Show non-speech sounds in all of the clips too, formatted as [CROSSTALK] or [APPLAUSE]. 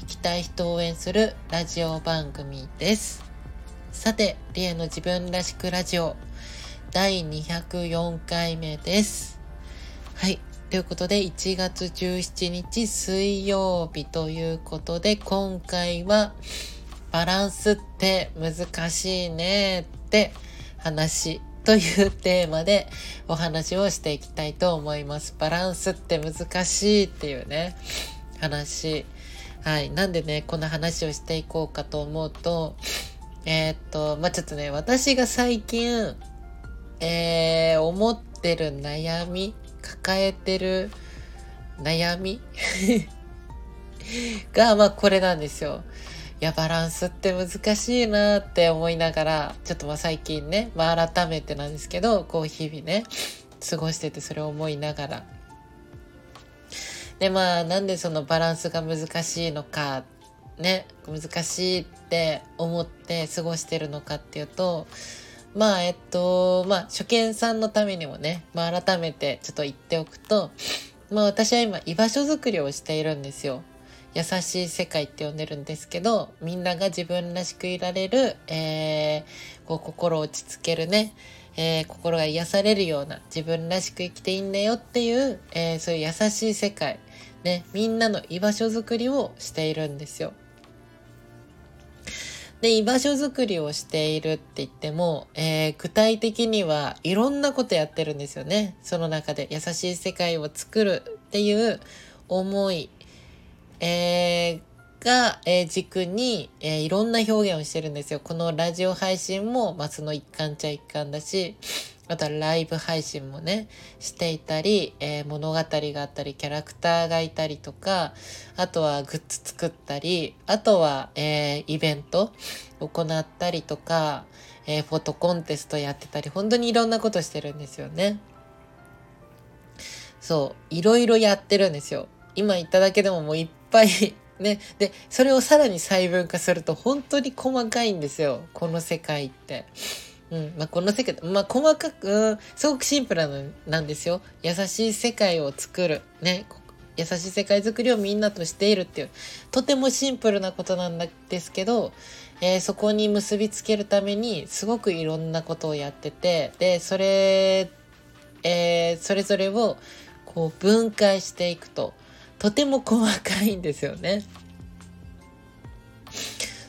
生きたい人を応援するラジオ番組です。さて、リエの自分らしくラジオ第204回目です。はい。ということで、1月17日水曜日ということで、今回はバランスって難しいねって話というテーマでお話をしていきたいと思います。バランスって難しいっていうね、話。はい。なんでね、この話をしていこうかと思うと、えー、っと、まあ、ちょっとね、私が最近、えー、思ってる悩み、抱えてる悩み [LAUGHS] が、まあ、これなんですよ。いや、バランスって難しいなって思いながら、ちょっとまあ最近ね、まあ改めてなんですけど、こう日々ね、過ごしててそれを思いながら。で、まあなんでそのバランスが難しいのか、ね、難しいって思って過ごしてるのかっていうと、まあ、えっと、まあ、初見さんのためにもね、まあ、改めてちょっと言っておくと、まあ、私は今、居場所づくりをしているんですよ。優しい世界って呼んでるんですけど、みんなが自分らしくいられる、えー、こう心を落ち着けるね、えー、心が癒されるような自分らしく生きていいんだよっていう、えー、そういう優しい世界、ね、みんなの居場所づくりをしているんですよ。で、居場所づくりをしているって言っても、えー、具体的にはいろんなことやってるんですよね。その中で優しい世界を作るっていう思いえー、が、えー、軸に、えー、いろんな表現をしてるんですよ。このラジオ配信も、まあ、その一環ちゃ一環だし、あとはライブ配信もね、していたり、えー、物語があったり、キャラクターがいたりとか、あとはグッズ作ったり、あとは、えー、イベント行ったりとか、えー、フォトコンテストやってたり、本当にいろんなことしてるんですよね。そう、いろいろやってるんですよ。今言っただけでももういっぱい [LAUGHS] ね。で、それをさらに細分化すると本当に細かいんですよ。この世界って。うん。まあ、この世界、まあ、細かく、すごくシンプルなんですよ。優しい世界を作る。ね。優しい世界づくりをみんなとしているっていう、とてもシンプルなことなんですけど、えー、そこに結びつけるために、すごくいろんなことをやってて、で、それ、えー、それぞれを、こう、分解していくと。とても細かいんですよね。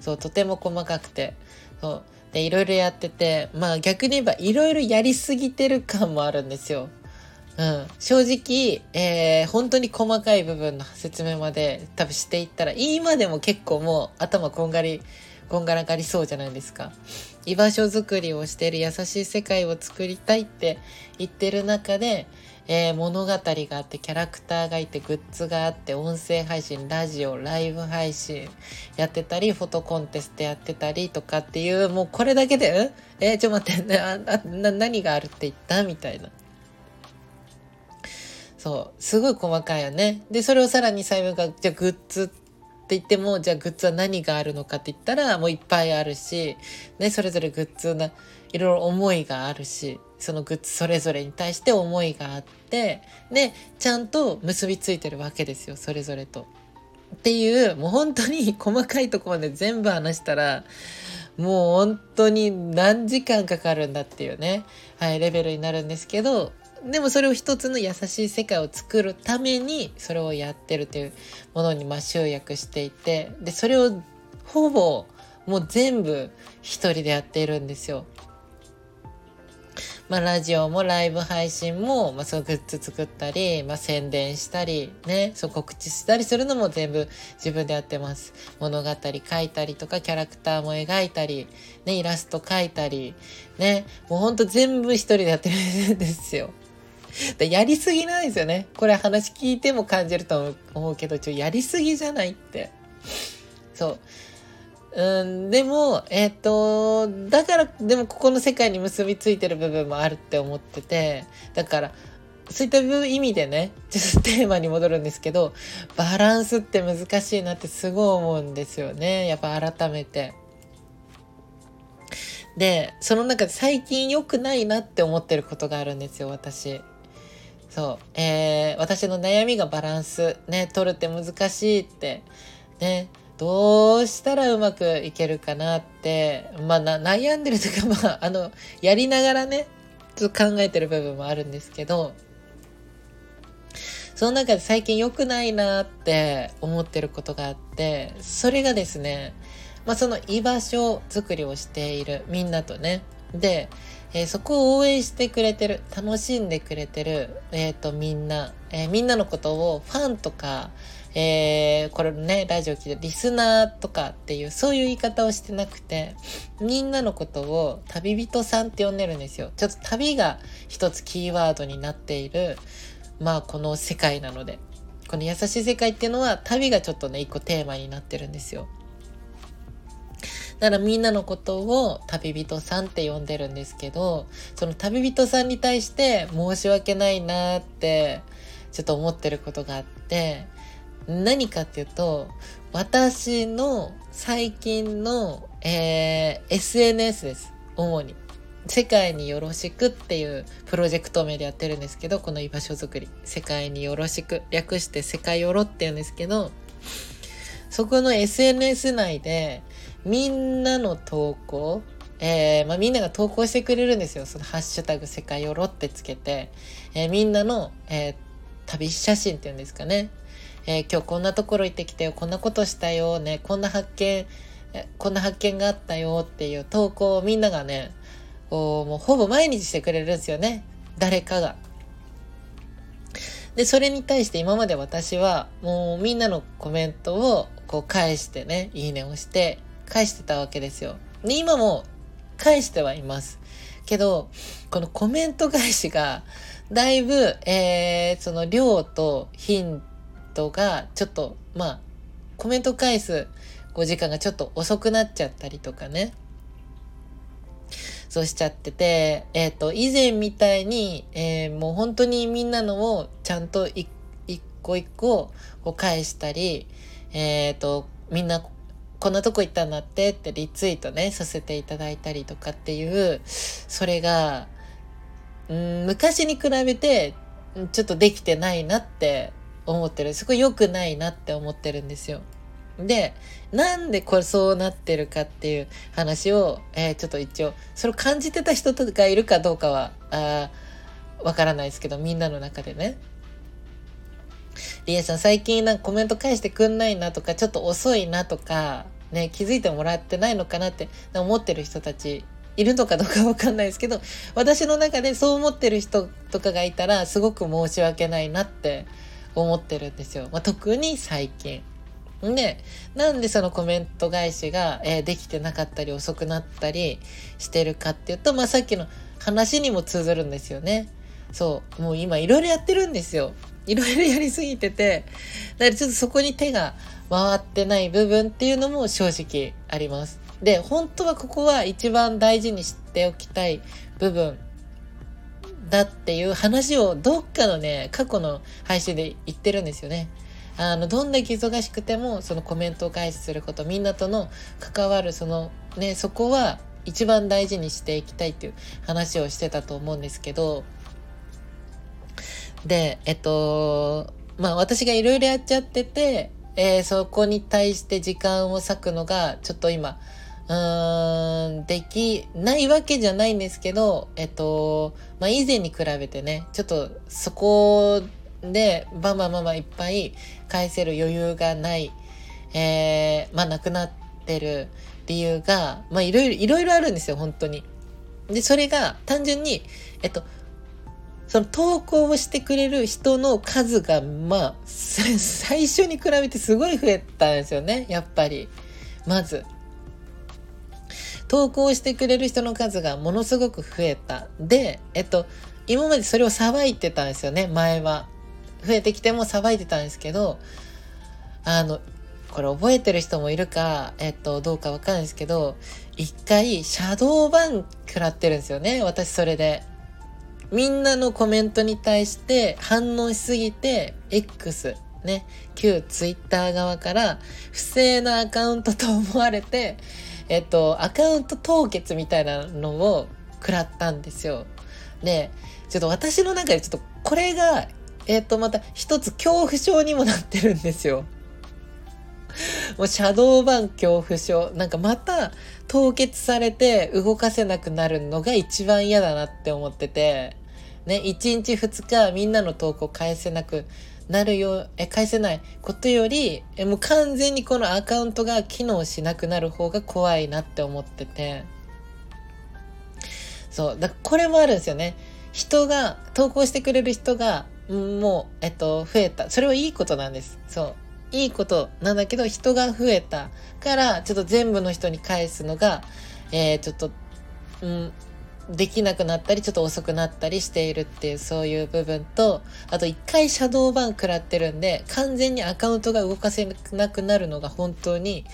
そう、とても細かくて。そう。で、いろいろやってて、まあ逆に言えばいろいろやりすぎてる感もあるんですよ。うん。正直、えー、本当に細かい部分の説明まで多分していったら、今でも結構もう頭こんがり、こんがらがりそうじゃないですか。居場所づくりをしている優しい世界を作りたいって言ってる中で、えー、物語があって、キャラクターがいて、グッズがあって、音声配信、ラジオ、ライブ配信やってたり、フォトコンテストやってたりとかっていう、もうこれだけで、んえー、ちょっと待って、な、な、何があるって言った？みたいな。そう、すごい細かいよね。で、それをさらに細分化、じゃあグッズって言っても、じゃあグッズは何があるのかって言ったら、もういっぱいあるし、ね、それぞれグッズな、いろいろ思いがあるし、そのグッズそれぞれに対して思いがあって、で、ちゃんと結びついてるわけですよ、それぞれと。っていう、もう本当に [LAUGHS] 細かいとこまで全部話したら、もう本当に何時間かかるんだっていうね、はい、レベルになるんですけど、でもそれを一つの優しい世界を作るためにそれをやってるというものにま集約していて、で、それをほぼもう全部一人でやっているんですよ。まあ、ラジオもライブ配信も、まあ、そのグッズ作ったり、まあ、宣伝したり、ね、そう告知したりするのも全部自分でやってます。物語書いたりとか、キャラクターも描いたり、ね、イラスト描いたり、ね、もうほんと全部一人でやってるんですよ。でやりすぎなんですよね。これ話聞いても感じると思うけど、ちょ、やりすぎじゃないって。そう。うん、でも、えっ、ー、と、だから、でもここの世界に結びついてる部分もあるって思ってて、だから、そういった意味でね、ちょっとテーマに戻るんですけど、バランスって難しいなってすごい思うんですよね。やっぱ改めて。で、その中で最近良くないなって思ってることがあるんですよ、私。そう。えー、私の悩みがバランス、ね、取るって難しいって、ね、どうしたらうまくいけるかなって、まあ、悩んでるというか、まあ、あの、やりながらね、ちょっと考えてる部分もあるんですけど、その中で最近良くないなって思ってることがあって、それがですね、まあ、その居場所作りをしているみんなとね。で、えー、そこを応援してくれてる、楽しんでくれてる、えっ、ー、と、みんな、えー、みんなのことをファンとか、えー、これのね、ラジオ聞いてリスナーとかっていう、そういう言い方をしてなくて、みんなのことを旅人さんって呼んでるんですよ。ちょっと旅が一つキーワードになっている、まあこの世界なので。この優しい世界っていうのは旅がちょっとね、一個テーマになってるんですよ。だからみんなのことを旅人さんって呼んでるんですけど、その旅人さんに対して申し訳ないなってちょっと思ってることがあって、何かっていうと、私の最近の、えー、SNS です。主に。世界によろしくっていうプロジェクト名でやってるんですけど、この居場所づくり。世界によろしく。略して世界よろって言うんですけど、そこの SNS 内でみんなの投稿、えー、まあ、みんなが投稿してくれるんですよ。そのハッシュタグ世界よろってつけて、えー、みんなの、えー、旅写真っていうんですかね。え今日こんなところ行ってきたよ。こんなことしたよ。ね。こんな発見、こんな発見があったよっていう投稿をみんながね、こう、もうほぼ毎日してくれるんですよね。誰かが。で、それに対して今まで私はもうみんなのコメントをこう返してね、いいねをして返してたわけですよ。で、今も返してはいます。けど、このコメント返しが、だいぶ、えー、その量と頻度がちょっと、まあ、コメント返す5時間がちょっと遅くなっちゃったりとかね。そうしちゃってて、えっ、ー、と、以前みたいに、えー、もう本当にみんなのをちゃんと一個一個こう返したり、えっ、ー、と、みんなこんなとこ行ったんだってってリツイートね、させていただいたりとかっていう、それが、ん昔に比べて、ちょっとできてないなって思ってる。すごい良くないなって思ってるんですよ。で、なんでこれそうなってるかっていう話を、えー、ちょっと一応、それを感じてた人とかいるかどうかは、あわからないですけど、みんなの中でね。リエさん最近なんかコメント返してくんないなとか、ちょっと遅いなとか、ね、気づいてもらってないのかなって思ってる人たちいるのかどうかわかんないですけど、私の中でそう思ってる人とかがいたら、すごく申し訳ないなって思ってるんですよ。まあ、特に最近。で、なんでそのコメント返しが、えー、できてなかったり遅くなったりしてるかっていうと、まあ、さっきの話にも通ずるんですよね。そう。もう今いろいろやってるんですよ。いろいろやりすぎてて、だからちょっとそこに手が回ってない部分っていうのも正直あります。で、本当はここは一番大事にしておきたい部分だっていう話をどっかのね、過去の配信で言ってるんですよね。あの、どんだけ忙しくても、そのコメントを返しすること、みんなとの関わる、その、ね、そこは一番大事にしていきたいっていう話をしてたと思うんですけど、で、えっと、まあ私がいろいろやっちゃってて、えー、そこに対して時間を割くのが、ちょっと今、うーん、できないわけじゃないんですけど、えっと、まあ以前に比べてね、ちょっとそこで、バンバンバンバンいっぱい返せる余裕がない、えー、まあなくなってる理由が、まあいろいろ、いろいろあるんですよ、本当に。で、それが単純に、えっと、その投稿をしてくれる人の数が、まあ、[LAUGHS] 最初に比べてすごい増えたんですよね、やっぱり。まず。投稿してくれる人の数がものすごく増えた。で、えっと、今までそれを騒いでたんですよね、前は。増えてきても騒いでたんですけど、あの、これ覚えてる人もいるか、えっと、どうかわかんないですけど、一回、シャドーバン食らってるんですよね。私それで。みんなのコメントに対して反応しすぎて、X、ね、旧 Twitter 側から不正なアカウントと思われて、えっと、アカウント凍結みたいなのを食らったんですよ。で、ちょっと私の中でちょっとこれが、えっと、また一つ恐怖症にもなってるんですよ。もうシャドーバン恐怖症。なんかまた凍結されて動かせなくなるのが一番嫌だなって思ってて、ね、1日2日みんなの投稿返せなくなるよ、え、返せないことより、え、もう完全にこのアカウントが機能しなくなる方が怖いなって思ってて。そう。だこれもあるんですよね。人が、投稿してくれる人が、もう、えっと、増えた。それはいいことなんです。そう。いいことなんだけど、人が増えたから、ちょっと全部の人に返すのが、えー、ちょっと、うん、できなくなったり、ちょっと遅くなったりしているっていう、そういう部分と、あと一回シャドーバン食らってるんで、完全にアカウントが動かせなくなるのが本当に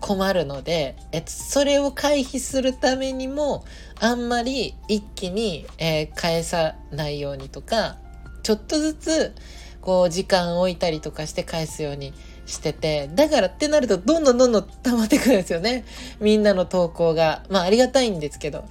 困るので、えっと、それを回避するためにも、あんまり一気に、えー、返さないようにとか、ちょっとずつ、こう、時間を置いたりとかして返すようにしてて、だからってなると、どんどんどんどん溜まってくるんですよね。みんなの投稿が。まあ、ありがたいんですけど。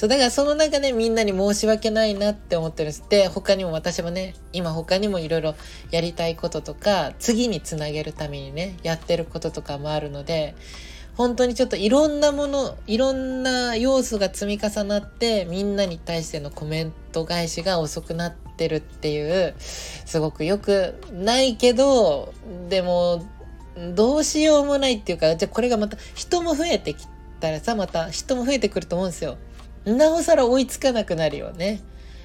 そう、だからその中でみんなに申し訳ないなって思ってるんで。他にも私もね、今他にもいろいろやりたいこととか、次につなげるためにね、やってることとかもあるので、本当にちょっといろんなもの、いろんな要素が積み重なって、みんなに対してのコメント返しが遅くなってるっていう、すごく良くないけど、でも、どうしようもないっていうか、じゃあこれがまた人も増えてきたらさ、また人も増えてくると思うんですよ。なおさら追いつかなくなるよね。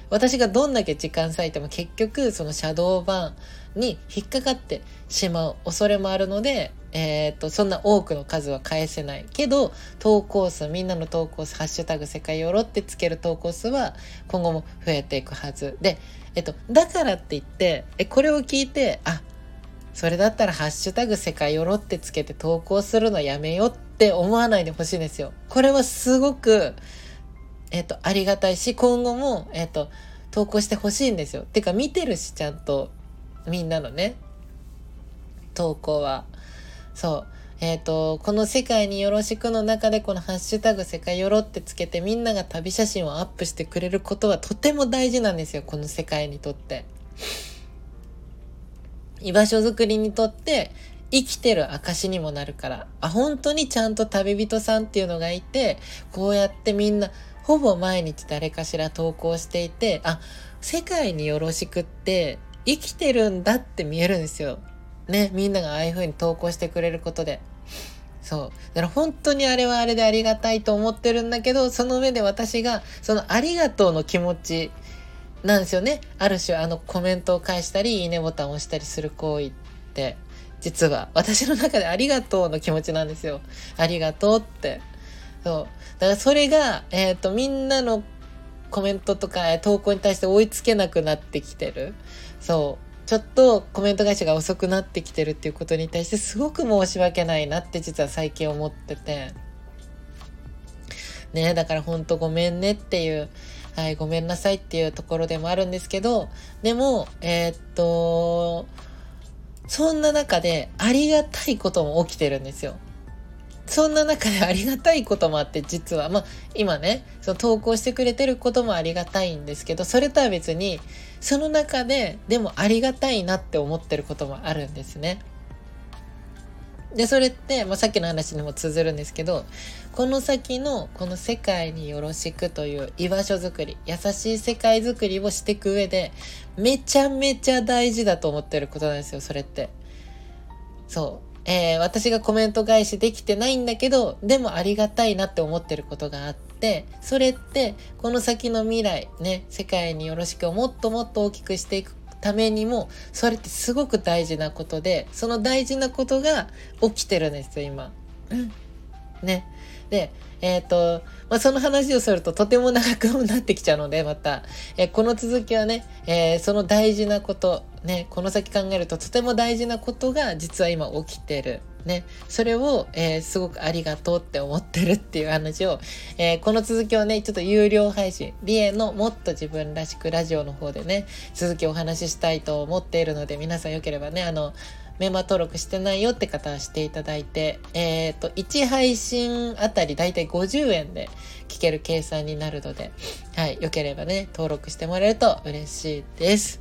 私がどんだけ時間割いても結局そのシャドーバンに引っかかってしまう恐れもあるので、えー、っと、そんな多くの数は返せない。けど、投稿数、みんなの投稿数、ハッシュタグ世界よろってつける投稿数は今後も増えていくはず。で、えっと、だからって言って、え、これを聞いて、あ、それだったらハッシュタグ世界よろってつけて投稿するのやめようって思わないでほしいんですよ。これはすごく、えっ、と、ありがたいし、今後も、えっ、と、投稿してほしいんですよ。てか、見てるし、ちゃんと、みんなのね、投稿は。そう。えっ、と、この世界によろしくの中でこのハッシュタグ世界よろってつけてみんなが旅写真をアップしてくれることはとても大事なんですよ。この世界にとって。居場所づくりにとって生きてる証にもなるから。あ、本当にちゃんと旅人さんっていうのがいて、こうやってみんなほぼ毎日誰かしら投稿していて、あ、世界によろしくって生きてるんだって見えるんですよ。ね、みんながああいう風に投稿してくれることで。そう。だから本当にあれはあれでありがたいと思ってるんだけど、その上で私が、そのありがとうの気持ちなんですよね。ある種あのコメントを返したり、いいねボタンを押したりする行為って、実は私の中でありがとうの気持ちなんですよ。ありがとうって。そう。だからそれが、えっ、ー、と、みんなのコメントとか投稿に対して追いつけなくなってきてる。そう。ちょっとコメント返しが遅くなってきてるっていうことに対してすごく申し訳ないなって実は最近思ってて。ねだからほんとごめんねっていう、はい、ごめんなさいっていうところでもあるんですけど、でも、えー、っと、そんな中でありがたいことも起きてるんですよ。そんな中でありがたいこともあって、実は、まあ、今ね、その投稿してくれてることもありがたいんですけど、それとは別に、その中で、でもありがたいなって思ってることもあるんですね。で、それって、まあ、さっきの話にも通ずるんですけど、この先の、この世界によろしくという居場所づくり、優しい世界づくりをしていく上で、めちゃめちゃ大事だと思ってることなんですよ、それって。そう。えー、私がコメント返しできてないんだけど、でもありがたいなって思ってることがあって、それって、この先の未来、ね、世界によろしくをもっともっと大きくしていくためにも、それってすごく大事なことで、その大事なことが起きてるんですよ、今。うん。ね。で、えっ、ー、と、まあ、その話をするととても長くなってきちゃうので、また、えー、この続きはね、えー、その大事なこと、ね、この先考えるととても大事なことが実は今起きてる。ね、それを、え、すごくありがとうって思ってるっていう話を、え、この続きをね、ちょっと有料配信、リエのもっと自分らしくラジオの方でね、続きお話ししたいと思っているので、皆さんよければね、あの、メンバー登録してないよって方はしていただいて、えっ、ー、と、1配信あたりだいたい50円で聞ける計算になるので、はい、よければね、登録してもらえると嬉しいです。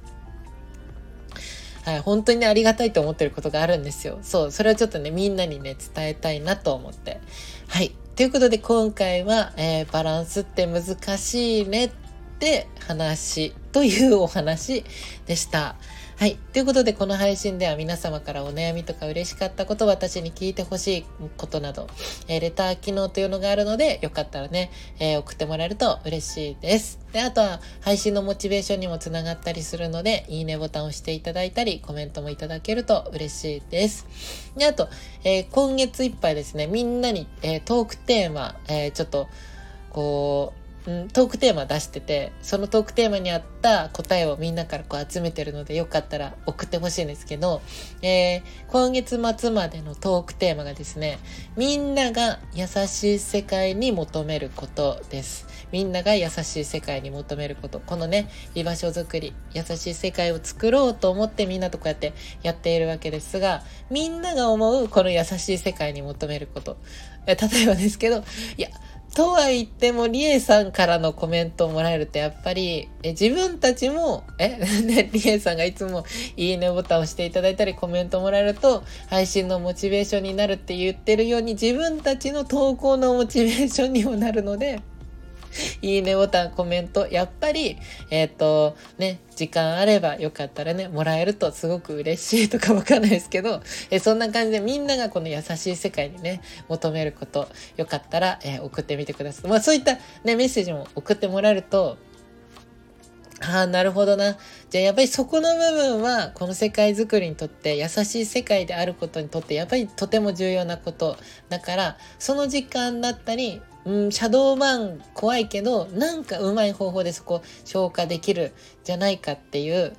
はい、本当にね、ありがたいと思ってることがあるんですよ。そう、それをちょっとね、みんなにね、伝えたいなと思って。はい。ということで、今回は、えー、バランスって難しいねって話というお話でした。はい。ということで、この配信では皆様からお悩みとか嬉しかったこと、私に聞いてほしいことなど、えー、レター機能というのがあるので、よかったらね、えー、送ってもらえると嬉しいです。で、あとは、配信のモチベーションにもつながったりするので、いいねボタンを押していただいたり、コメントもいただけると嬉しいです。で、あと、えー、今月いっぱいですね、みんなに、えトークテーマ、えちょっと、こう、トークテーマ出してて、そのトークテーマに合った答えをみんなからこう集めてるので、よかったら送ってほしいんですけど、えー、今月末までのトークテーマがですね、みんなが優しい世界に求めることです。みんなが優しい世界に求めること。このね、居場所づくり、優しい世界を作ろうと思ってみんなとこうやってやっているわけですが、みんなが思うこの優しい世界に求めること。例えばですけど、いや、とは言っても、リエさんからのコメントをもらえると、やっぱり、え自分たちも、え、[LAUGHS] ね、リエさんがいつもいいねボタンを押していただいたり、コメントもらえると、配信のモチベーションになるって言ってるように、自分たちの投稿のモチベーションにもなるので、[LAUGHS] いいねボタン、コメント、やっぱり、えっ、ー、と、ね、時間あればよかったらね、もらえるとすごく嬉しいとかわかんないですけど、えそんな感じでみんながこの優しい世界にね、求めること、よかったら、えー、送ってみてください。まあそういったね、メッセージも送ってもらえると、ああ、なるほどな。じゃあやっぱりそこの部分は、この世界づくりにとって、優しい世界であることにとって、やっぱりとても重要なこと。だから、その時間だったり、うん、シャドーバン怖いけど、なんかうまい方法でそこ消化できるじゃないかっていう、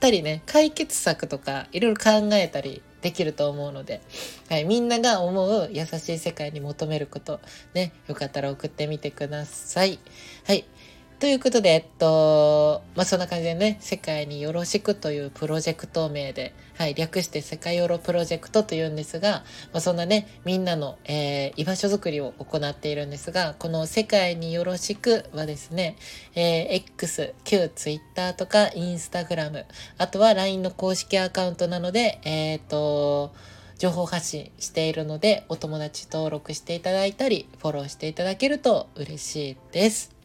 たりね、解決策とかいろいろ考えたりできると思うので、はい、みんなが思う優しい世界に求めること、ね、よかったら送ってみてください。はい。ということで、えっと、まあ、そんな感じでね、世界によろしくというプロジェクト名で、はい、略して世界よろプロジェクトというんですが、まあ、そんなね、みんなの、えー、居場所づくりを行っているんですが、この世界によろしくはですね、えー、X、旧 Twitter とか Instagram、あとは LINE の公式アカウントなので、えっ、ー、と、情報発信しているので、お友達登録していただいたり、フォローしていただけると嬉しいです。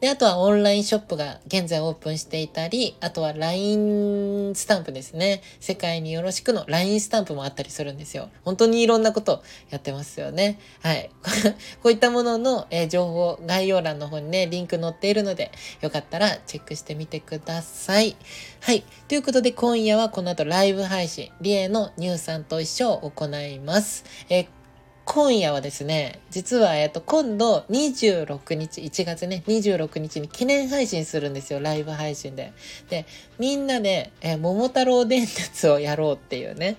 で、あとはオンラインショップが現在オープンしていたり、あとは LINE スタンプですね。世界によろしくの LINE スタンプもあったりするんですよ。本当にいろんなことやってますよね。はい。[LAUGHS] こういったものの、えー、情報、概要欄の方にね、リンク載っているので、よかったらチェックしてみてください。はい。ということで今夜はこの後ライブ配信、リエのニューさんと一緒を行います。えー今夜はですね、実は、えっと、今度26日、1月ね、26日に記念配信するんですよ、ライブ配信で。で、みんなで、え、桃太郎電鉄をやろうっていうね。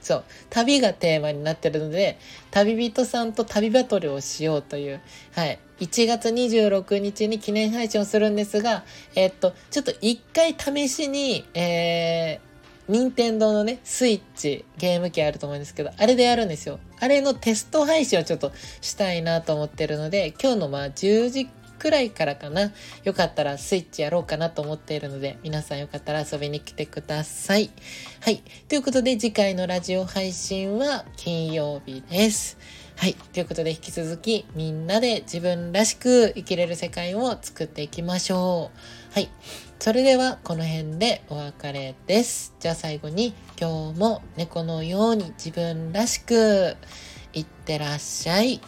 そう、旅がテーマになってるので、旅人さんと旅バトルをしようという、はい。1月26日に記念配信をするんですが、えっと、ちょっと一回試しに、えー、任天堂のね、スイッチ、ゲーム機あると思うんですけど、あれでやるんですよ。あれのテスト配信をちょっとしたいなと思ってるので、今日のまあ10時くらいからかな。よかったらスイッチやろうかなと思っているので、皆さんよかったら遊びに来てください。はい。ということで、次回のラジオ配信は金曜日です。はい。ということで、引き続き、みんなで自分らしく生きれる世界を作っていきましょう。はい。それではこの辺でお別れです。じゃあ最後に今日も猫のように自分らしくいってらっしゃい。